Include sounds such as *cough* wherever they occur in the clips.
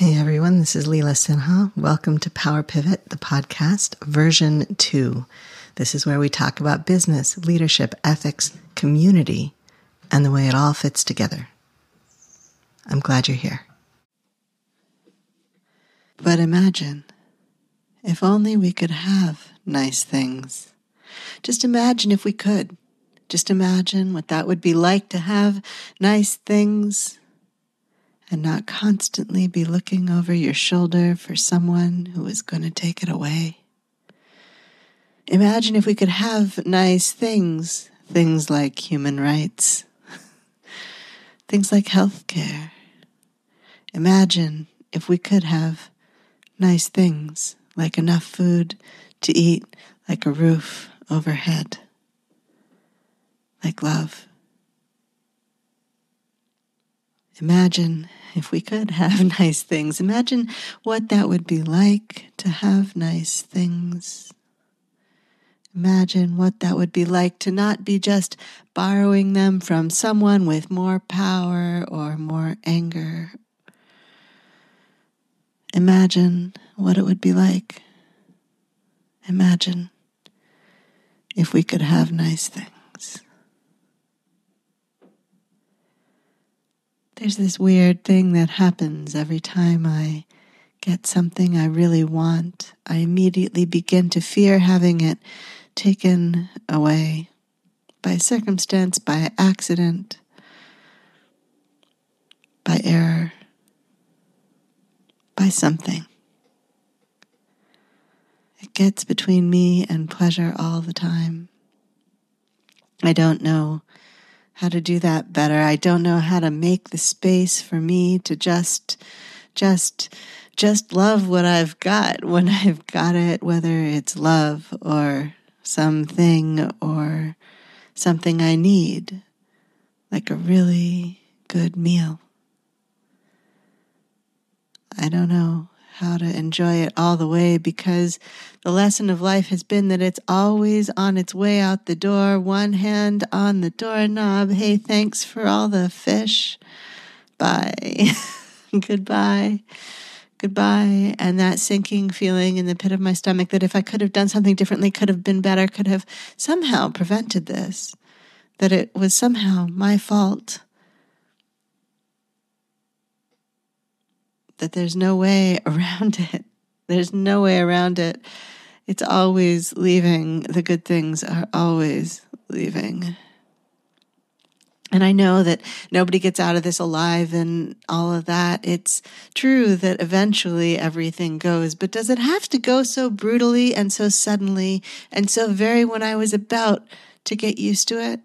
Hey everyone, this is Leela Sinha. Welcome to Power Pivot, the podcast, version two. This is where we talk about business, leadership, ethics, community, and the way it all fits together. I'm glad you're here. But imagine if only we could have nice things. Just imagine if we could. Just imagine what that would be like to have nice things and not constantly be looking over your shoulder for someone who is going to take it away. Imagine if we could have nice things, things like human rights, *laughs* things like health care. Imagine if we could have nice things like enough food to eat, like a roof overhead like love. Imagine if we could have *laughs* nice things. Imagine what that would be like to have nice things. Imagine what that would be like to not be just borrowing them from someone with more power or more anger. Imagine what it would be like. Imagine if we could have nice things. There's this weird thing that happens every time I get something I really want. I immediately begin to fear having it taken away by circumstance, by accident, by error, by something. It gets between me and pleasure all the time. I don't know how to do that better. I don't know how to make the space for me to just, just, just love what I've got *laughs* when I've got it, whether it's love or something or something I need, like a really good meal. I don't know how to enjoy it all the way because the lesson of life has been that it's always on its way out the door, one hand on the doorknob. Hey, thanks for all the fish. Bye. *laughs* Goodbye. Goodbye. And that sinking feeling in the pit of my stomach that if I could have done something differently, could have been better, could have somehow prevented this, that it was somehow my fault that there's no way *laughs* around it. There's no way around it. It's always leaving. The good things are always leaving. And I know that nobody gets out of this alive and all of that. It's true that eventually everything goes, but does it have to go so brutally and so suddenly and so very when I was about to get used to it?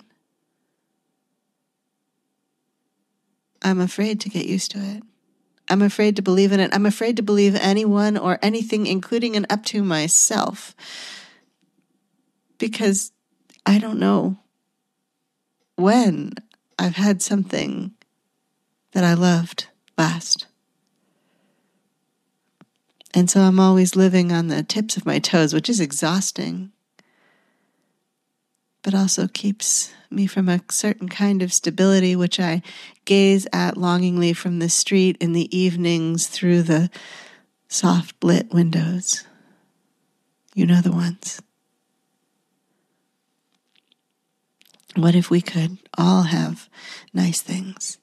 I'm afraid to get used to it. I'm afraid to believe in it. I'm afraid to believe anyone or anything, including and up to myself, because I don't know when I've had something that I loved last. And so I'm always living on the tips of my toes, which is exhausting, but also keeps me from a certain kind of stability which I gaze at longingly from the street in the evenings through the soft lit windows. You know the ones. What if we could all have nice things?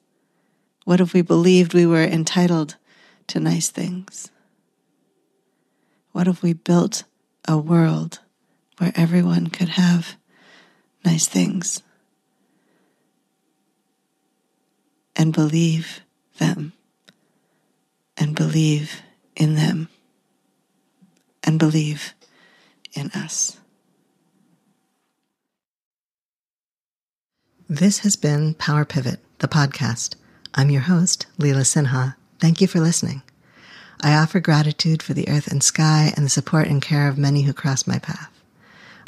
What if we believed we were entitled to nice things? What if we built a world where everyone could have nice things? and believe them and believe in them and believe in us. This has been Power Pivot, the podcast. I'm your host, Leela Sinha. Thank you for listening. I offer gratitude for the earth and sky and the support and care of many who cross my path.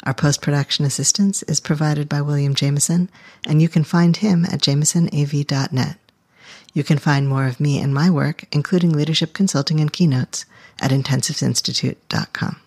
Our post production assistance is provided by William Jameson, and you can find him at jamesonav.net. You can find more of me and my work, including leadership consulting and keynotes, at intensivesinstitute.com.